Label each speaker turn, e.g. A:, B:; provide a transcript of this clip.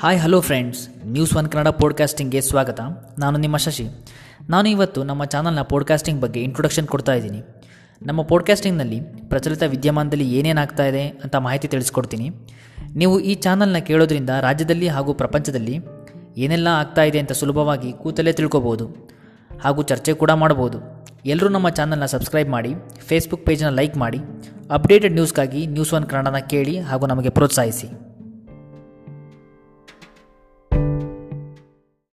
A: Hi hello friends news one Kannada ಪಾಡ್ಕಾಸ್ಟಿಂಗ್ಗೆ ಸ್ವಾಗತ. ನಾನು ನಿಮ್ಮ ಶಶಿ. ನಾನು ಇವತ್ತು ನಮ್ಮ ಚಾನಲ್ನ ಪಾಡ್ಕಾಸ್ಟಿಂಗ್ ಬಗ್ಗೆ ಇಂಟ್ರೊಡಕ್ಷನ್ ಕೊಡ್ತಾ ಇದ್ದೀನಿ. ನಮ್ಮ ಪಾಡ್ಕಾಸ್ಟಿಂಗ್ನಲ್ಲಿ ಪ್ರಚಲಿತ ವಿದ್ಯಮಾನದಲ್ಲಿ ಏನೇನಾಗ್ತಾ ಇದೆ ಅಂತ ಮಾಹಿತಿ ತಿಳಿಸ್ಕೊಡ್ತೀನಿ. ನೀವು ಈ ಚಾನಲ್ನ ಕೇಳೋದ್ರಿಂದ ರಾಜ್ಯದಲ್ಲಿ ಹಾಗೂ ಪ್ರಪಂಚದಲ್ಲಿ ಏನೆಲ್ಲ ಆಗ್ತಾ ಇದೆ ಅಂತ ಸುಲಭವಾಗಿ ಕೂತಲ್ಲೇ ತಿಳ್ಕೊಬೋದು. ಹಾಗೂ ಚರ್ಚೆ ಕೂಡ ಮಾಡ್ಬೋದು. ಎಲ್ಲರೂ ನಮ್ಮ ಚಾನಲ್ನ ಸಬ್ಸ್ಕ್ರೈಬ್ ಮಾಡಿ ಫೇಸ್ಬುಕ್ ಪೇಜ್ನ ಲೈಕ್ ಮಾಡಿ ಅಪ್ಡೇಟೆಡ್ ನ್ಯೂಸ್ಗಾಗಿ ನ್ಯೂಸ್ ಒನ್ ಕನ್ನಡನ ಕೇಳಿ ಹಾಗೂ ನಮಗೆ ಪ್ರೋತ್ಸಾಹಿಸಿ.